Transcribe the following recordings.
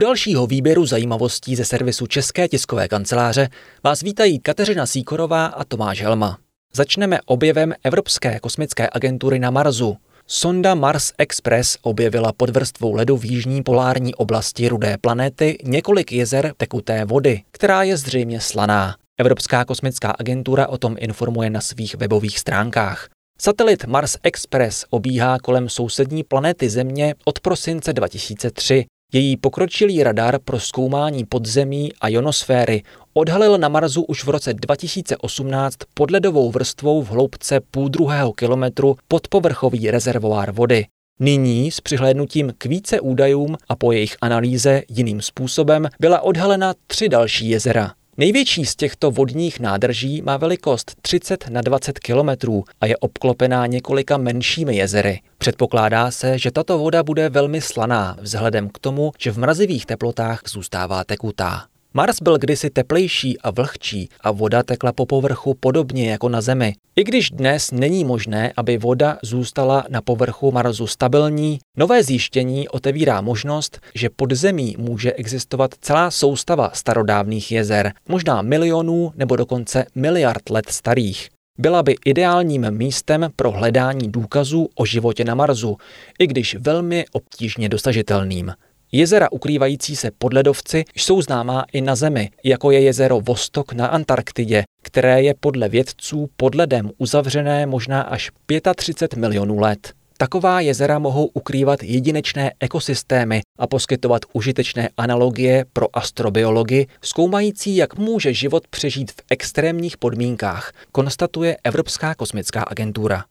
dalšího výběru zajímavostí ze servisu České tiskové kanceláře vás vítají Kateřina Síkorová a Tomáš Helma. Začneme objevem Evropské kosmické agentury na Marsu. Sonda Mars Express objevila pod vrstvou ledu v jižní polární oblasti rudé planety několik jezer tekuté vody, která je zřejmě slaná. Evropská kosmická agentura o tom informuje na svých webových stránkách. Satelit Mars Express obíhá kolem sousední planety Země od prosince 2003. Její pokročilý radar pro zkoumání podzemí a ionosféry odhalil na Marsu už v roce 2018 podledovou vrstvou v hloubce půl druhého kilometru podpovrchový rezervoár vody. Nyní s přihlédnutím k více údajům a po jejich analýze jiným způsobem byla odhalena tři další jezera. Největší z těchto vodních nádrží má velikost 30 na 20 kilometrů a je obklopená několika menšími jezery. Předpokládá se, že tato voda bude velmi slaná vzhledem k tomu, že v mrazivých teplotách zůstává tekutá. Mars byl kdysi teplejší a vlhčí a voda tekla po povrchu podobně jako na Zemi. I když dnes není možné, aby voda zůstala na povrchu Marsu stabilní, nové zjištění otevírá možnost, že pod zemí může existovat celá soustava starodávných jezer, možná milionů nebo dokonce miliard let starých. Byla by ideálním místem pro hledání důkazů o životě na Marsu, i když velmi obtížně dosažitelným. Jezera ukrývající se pod ledovci jsou známá i na Zemi, jako je jezero Vostok na Antarktidě, které je podle vědců pod ledem uzavřené možná až 35 milionů let. Taková jezera mohou ukrývat jedinečné ekosystémy a poskytovat užitečné analogie pro astrobiology, zkoumající, jak může život přežít v extrémních podmínkách, konstatuje Evropská kosmická agentura.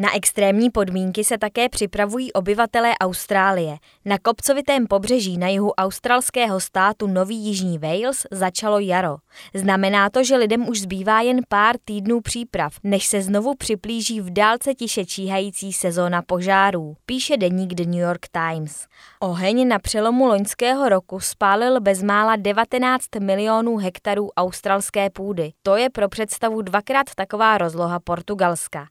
Na extrémní podmínky se také připravují obyvatelé Austrálie. Na kopcovitém pobřeží na jihu australského státu Nový Jižní Wales začalo jaro. Znamená to, že lidem už zbývá jen pár týdnů příprav, než se znovu připlíží v dálce tiše číhající sezóna požárů, píše deník The New York Times. Oheň na přelomu loňského roku spálil bezmála 19 milionů hektarů australské půdy. To je pro představu dvakrát taková rozloha Portugalska.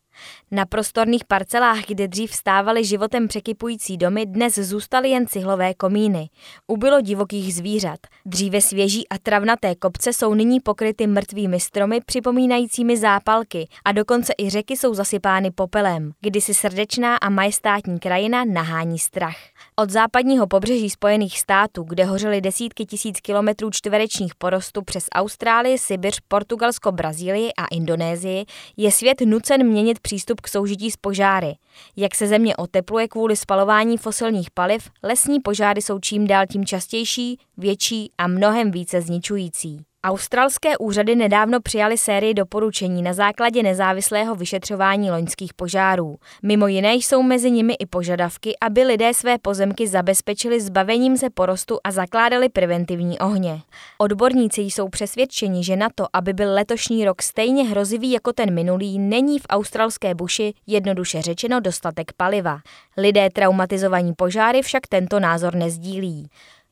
Na prostorných parcelách, kde dřív stávaly životem překypující domy, dnes zůstaly jen cihlové komíny. Ubylo divokých zvířat. Dříve svěží a travnaté kopce jsou nyní pokryty mrtvými stromy připomínajícími zápalky a dokonce i řeky jsou zasypány popelem. Kdysi srdečná a majestátní krajina nahání strach. Od západního pobřeží Spojených států, kde hořely desítky tisíc kilometrů čtverečních porostů přes Austrálii, Sibiř, Portugalsko, Brazílii a Indonésii, je svět nucen měnit přístup k soužití s požáry. Jak se země otepluje kvůli spalování fosilních paliv, lesní požáry jsou čím dál tím častější, větší a mnohem více zničující. Australské úřady nedávno přijali sérii doporučení na základě nezávislého vyšetřování loňských požárů. Mimo jiné jsou mezi nimi i požadavky, aby lidé své pozemky zabezpečili zbavením se porostu a zakládali preventivní ohně. Odborníci jsou přesvědčeni, že na to, aby byl letošní rok stejně hrozivý jako ten minulý, není v australské buši jednoduše řečeno dostatek paliva. Lidé traumatizovaní požáry však tento názor nezdílí.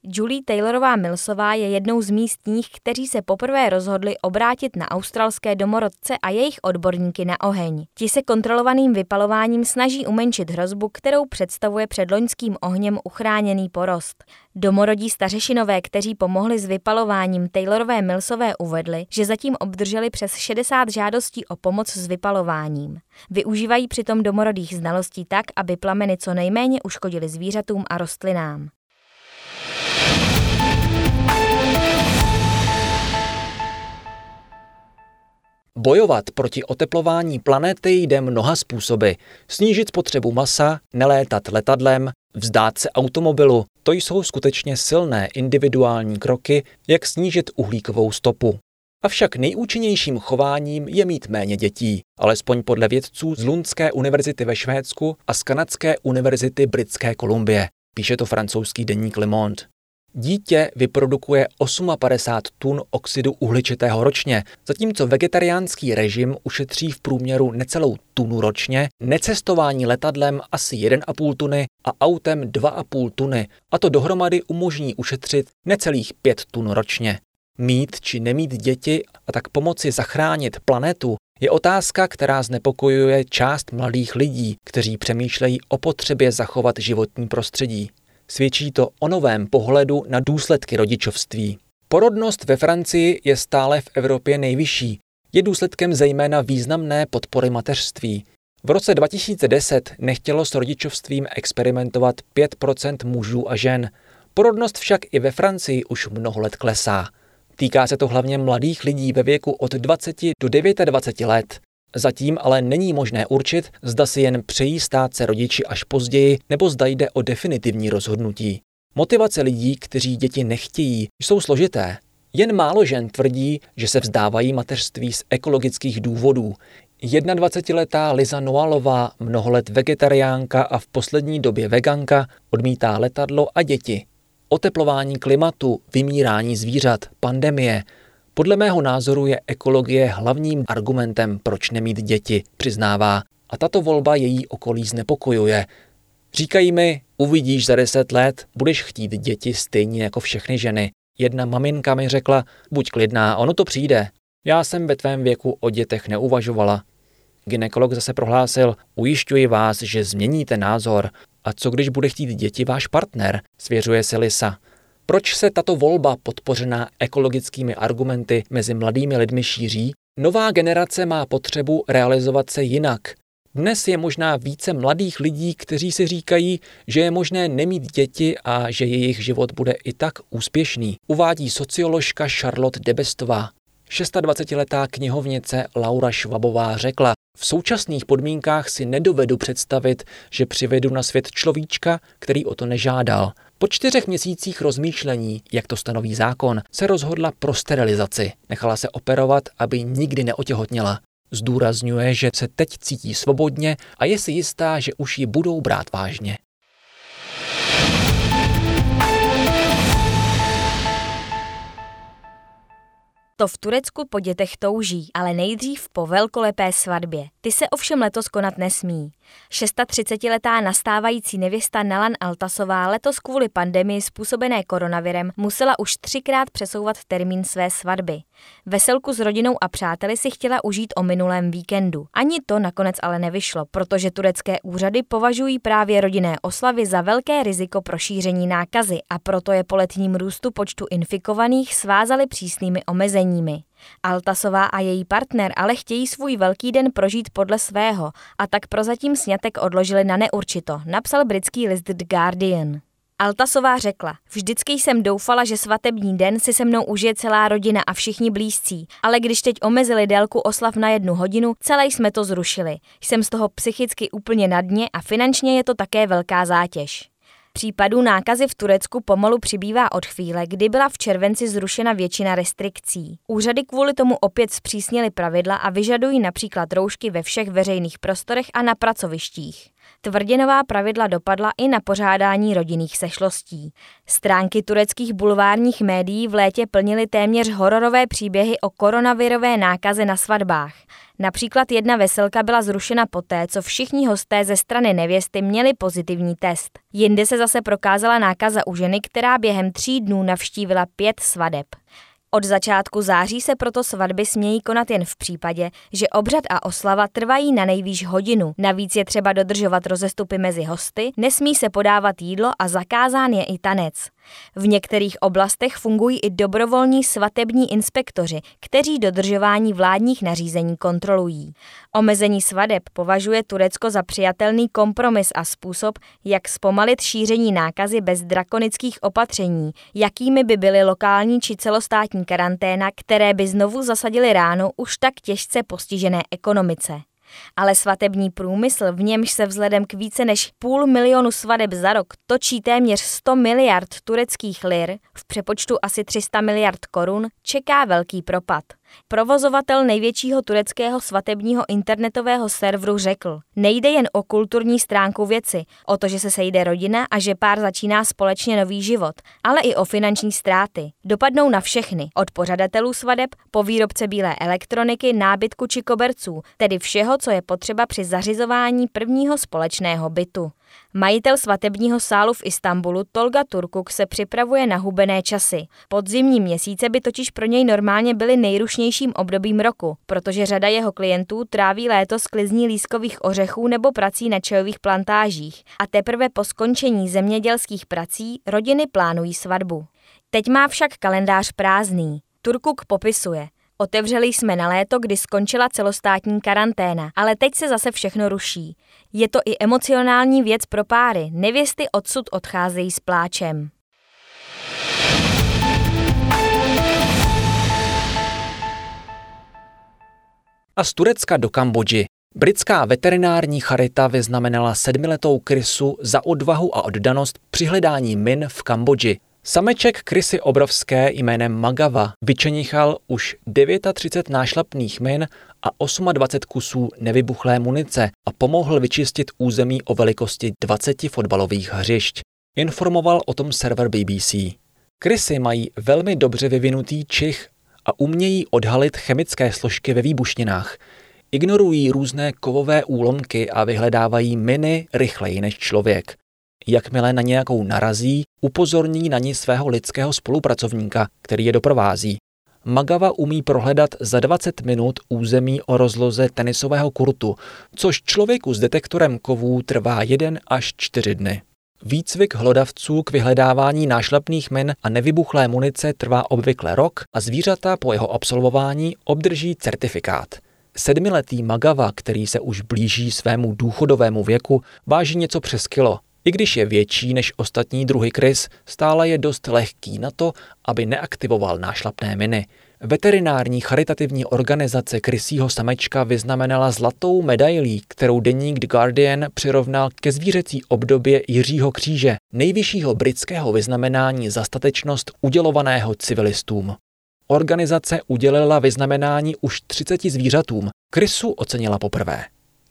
Julie Taylorová Millsová je jednou z místních, kteří se poprvé rozhodli obrátit na australské domorodce a jejich odborníky na oheň. Ti se kontrolovaným vypalováním snaží umenšit hrozbu, kterou představuje před loňským ohněm uchráněný porost. Domorodí stařešinové, kteří pomohli s vypalováním Taylorové Millsové uvedli, že zatím obdrželi přes 60 žádostí o pomoc s vypalováním. Využívají přitom domorodých znalostí tak, aby plameny co nejméně uškodili zvířatům a rostlinám. Bojovat proti oteplování planety jde mnoha způsoby. Snížit spotřebu masa, nelétat letadlem, vzdát se automobilu, to jsou skutečně silné individuální kroky, jak snížit uhlíkovou stopu. Avšak nejúčinnějším chováním je mít méně dětí, alespoň podle vědců z Lundské univerzity ve Švédsku a z Kanadské univerzity Britské Kolumbie, píše to francouzský deník Le Monde. Dítě vyprodukuje 58 tun oxidu uhličitého ročně, zatímco vegetariánský režim ušetří v průměru necelou tunu ročně, necestování letadlem asi 1,5 tuny a autem 2,5 tuny, a to dohromady umožní ušetřit necelých 5 tun ročně. Mít či nemít děti a tak pomoci zachránit planetu Je otázka, která znepokojuje část mladých lidí, kteří přemýšlejí o potřebě zachovat životní prostředí. Svědčí to o novém pohledu na důsledky rodičovství. Porodnost ve Francii je stále v Evropě nejvyšší. Je důsledkem zejména významné podpory mateřství. V roce 2010 nechtělo s rodičovstvím experimentovat 5% mužů a žen. Porodnost však i ve Francii už mnoho let klesá. Týká se to hlavně mladých lidí ve věku od 20 do 29 let. Zatím ale není možné určit, zda si jen přejí stát se rodiči až později, nebo zda jde o definitivní rozhodnutí. Motivace lidí, kteří děti nechtějí, jsou složité. Jen málo žen tvrdí, že se vzdávají mateřství z ekologických důvodů. 21-letá Liza Noalová, mnoho let vegetariánka a v poslední době veganka, odmítá letadlo a děti. Oteplování klimatu, vymírání zvířat, pandemie. Podle mého názoru je ekologie hlavním argumentem, proč nemít děti, přiznává. A tato volba její okolí znepokojuje. Říkají mi, uvidíš za deset let, budeš chtít děti stejně jako všechny ženy. Jedna maminka mi řekla, buď klidná, ono to přijde. Já jsem ve tvém věku o dětech neuvažovala. Ginekolog zase prohlásil, ujišťuji vás, že změníte názor. A co když bude chtít děti váš partner, svěřuje se Lisa. Proč se tato volba podpořená ekologickými argumenty mezi mladými lidmi šíří? Nová generace má potřebu realizovat se jinak. Dnes je možná více mladých lidí, kteří si říkají, že je možné nemít děti a že jejich život bude i tak úspěšný, uvádí socioložka Charlotte Debestová. 26-letá knihovnice Laura Švabová řekla, v současných podmínkách si nedovedu představit, že přivedu na svět človíčka, který o to nežádal. Po čtyřech měsících rozmýšlení, jak to stanoví zákon, se rozhodla pro sterilizaci. Nechala se operovat, aby nikdy neotěhotněla. Zdůrazňuje, že se teď cítí svobodně a je si jistá, že už ji budou brát vážně. To v Turecku po dětech touží, ale nejdřív po velkolepé svatbě. Ty se ovšem letos konat nesmí. 630-letá nastávající nevěsta Nalan Altasová letos kvůli pandemii způsobené koronavirem musela už třikrát přesouvat termín své svatby. Veselku s rodinou a přáteli si chtěla užít o minulém víkendu. Ani to nakonec ale nevyšlo, protože turecké úřady považují právě rodinné oslavy za velké riziko pro šíření nákazy a proto je po letním růstu počtu infikovaných svázali přísnými omezeními. Altasová a její partner ale chtějí svůj velký den prožít podle svého a tak prozatím snětek odložili na neurčito, napsal britský list The Guardian. Altasová řekla, vždycky jsem doufala, že svatební den si se mnou užije celá rodina a všichni blízcí, ale když teď omezili délku oslav na jednu hodinu, celé jsme to zrušili. Jsem z toho psychicky úplně na dně a finančně je to také velká zátěž. Případů nákazy v Turecku pomalu přibývá od chvíle, kdy byla v červenci zrušena většina restrikcí. Úřady kvůli tomu opět zpřísnily pravidla a vyžadují například roušky ve všech veřejných prostorech a na pracovištích. Tvrděnová pravidla dopadla i na pořádání rodinných sešlostí. Stránky tureckých bulvárních médií v létě plnily téměř hororové příběhy o koronavirové nákaze na svatbách. Například jedna veselka byla zrušena poté, co všichni hosté ze strany nevěsty měli pozitivní test. Jinde se zase prokázala nákaza u ženy, která během tří dnů navštívila pět svadeb. Od začátku září se proto svatby smějí konat jen v případě, že obřad a oslava trvají na nejvýš hodinu. Navíc je třeba dodržovat rozestupy mezi hosty, nesmí se podávat jídlo a zakázán je i tanec. V některých oblastech fungují i dobrovolní svatební inspektoři, kteří dodržování vládních nařízení kontrolují. Omezení svadeb považuje Turecko za přijatelný kompromis a způsob, jak zpomalit šíření nákazy bez drakonických opatření, jakými by byly lokální či celostátní karanténa, které by znovu zasadily ráno už tak těžce postižené ekonomice ale svatební průmysl, v němž se vzhledem k více než půl milionu svadeb za rok točí téměř 100 miliard tureckých lir, v přepočtu asi 300 miliard korun, čeká velký propad. Provozovatel největšího tureckého svatebního internetového serveru řekl, nejde jen o kulturní stránku věci, o to, že se sejde rodina a že pár začíná společně nový život, ale i o finanční ztráty. Dopadnou na všechny, od pořadatelů svadeb po výrobce bílé elektroniky, nábytku či koberců, tedy všeho, co je potřeba při zařizování prvního společného bytu. Majitel svatebního sálu v Istanbulu Tolga Turkuk se připravuje na hubené časy. Podzimní měsíce by totiž pro něj normálně byly nejrušnějším obdobím roku, protože řada jeho klientů tráví léto sklizní lískových ořechů nebo prací na čajových plantážích a teprve po skončení zemědělských prací rodiny plánují svatbu. Teď má však kalendář prázdný. Turkuk popisuje. Otevřeli jsme na léto, kdy skončila celostátní karanténa, ale teď se zase všechno ruší. Je to i emocionální věc pro páry. Nevěsty odsud odcházejí s pláčem. A z Turecka do Kambodži. Britská veterinární charita vyznamenala sedmiletou krysu za odvahu a oddanost při hledání min v Kambodži. Sameček krysy obrovské jménem Magava vyčenichal už 39 nášlapných min a 28 kusů nevybuchlé munice a pomohl vyčistit území o velikosti 20 fotbalových hřišť. Informoval o tom server BBC. Krysy mají velmi dobře vyvinutý čich a umějí odhalit chemické složky ve výbušninách. Ignorují různé kovové úlomky a vyhledávají miny rychleji než člověk. Jakmile na nějakou narazí, upozorní na ní svého lidského spolupracovníka, který je doprovází. Magava umí prohledat za 20 minut území o rozloze tenisového kurtu, což člověku s detektorem kovů trvá 1 až 4 dny. Výcvik hlodavců k vyhledávání nášlepných min a nevybuchlé munice trvá obvykle rok a zvířata po jeho absolvování obdrží certifikát. Sedmiletý Magava, který se už blíží svému důchodovému věku, váží něco přes kilo i když je větší než ostatní druhy krys, stále je dost lehký na to, aby neaktivoval nášlapné miny. Veterinární charitativní organizace krysího samečka vyznamenala zlatou medailí, kterou deník The Guardian přirovnal ke zvířecí obdobě Jiřího kříže, nejvyššího britského vyznamenání za statečnost udělovaného civilistům. Organizace udělila vyznamenání už 30 zvířatům, krysu ocenila poprvé.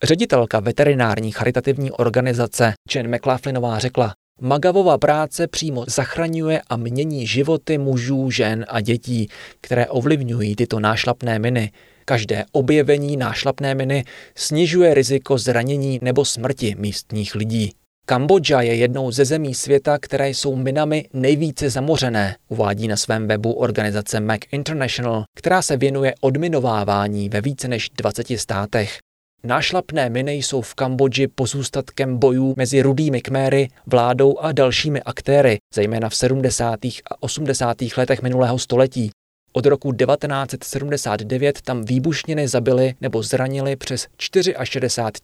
Ředitelka veterinární charitativní organizace Jen McLaughlinová řekla, Magavova práce přímo zachraňuje a mění životy mužů, žen a dětí, které ovlivňují tyto nášlapné miny. Každé objevení nášlapné miny snižuje riziko zranění nebo smrti místních lidí. Kambodža je jednou ze zemí světa, které jsou minami nejvíce zamořené, uvádí na svém webu organizace Mac International, která se věnuje odminovávání ve více než 20 státech. Nášlapné miny jsou v Kambodži pozůstatkem bojů mezi rudými kméry, vládou a dalšími aktéry, zejména v 70. a 80. letech minulého století. Od roku 1979 tam výbušniny zabily nebo zranili přes 64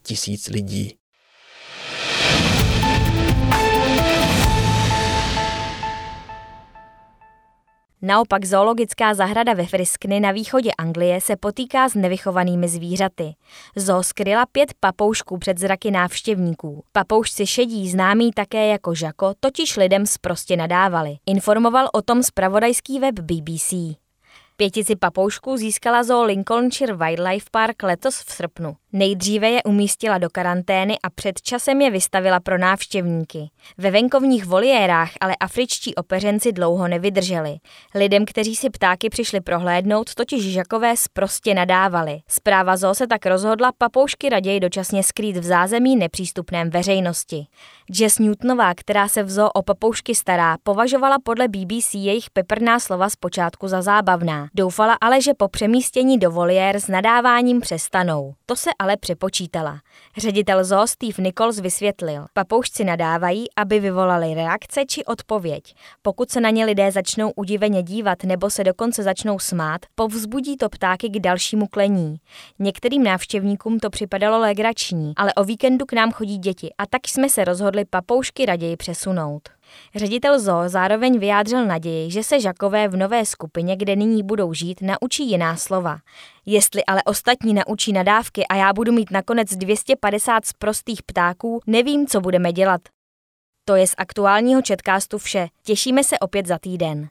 tisíc lidí. Naopak zoologická zahrada ve Friskny na východě Anglie se potýká s nevychovanými zvířaty. Zoo skryla pět papoušků před zraky návštěvníků. Papoušci šedí, známí také jako Žako, totiž lidem zprostě nadávali. Informoval o tom spravodajský web BBC. Pětici papoušků získala zoo Lincolnshire Wildlife Park letos v srpnu. Nejdříve je umístila do karantény a před časem je vystavila pro návštěvníky. Ve venkovních voliérách ale afričtí opeřenci dlouho nevydrželi. Lidem, kteří si ptáky přišli prohlédnout, totiž žakové prostě nadávali. Zpráva zoo se tak rozhodla papoušky raději dočasně skrýt v zázemí nepřístupném veřejnosti. Jess Newtonová, která se v zoo o papoušky stará, považovala podle BBC jejich peprná slova zpočátku za zábavná. Doufala ale, že po přemístění do voliér s nadáváním přestanou. To se ale přepočítala. Ředitel zoo Steve Nichols vysvětlil. Papoušci nadávají, aby vyvolali reakce či odpověď. Pokud se na ně lidé začnou udiveně dívat nebo se dokonce začnou smát, povzbudí to ptáky k dalšímu klení. Některým návštěvníkům to připadalo legrační, ale o víkendu k nám chodí děti a tak jsme se rozhodli papoušky raději přesunout. Ředitel zoo zároveň vyjádřil naději, že se Žakové v nové skupině, kde nyní budou žít, naučí jiná slova. Jestli ale ostatní naučí nadávky a já budu mít nakonec 250 prostých ptáků, nevím, co budeme dělat. To je z aktuálního četkástu vše. Těšíme se opět za týden.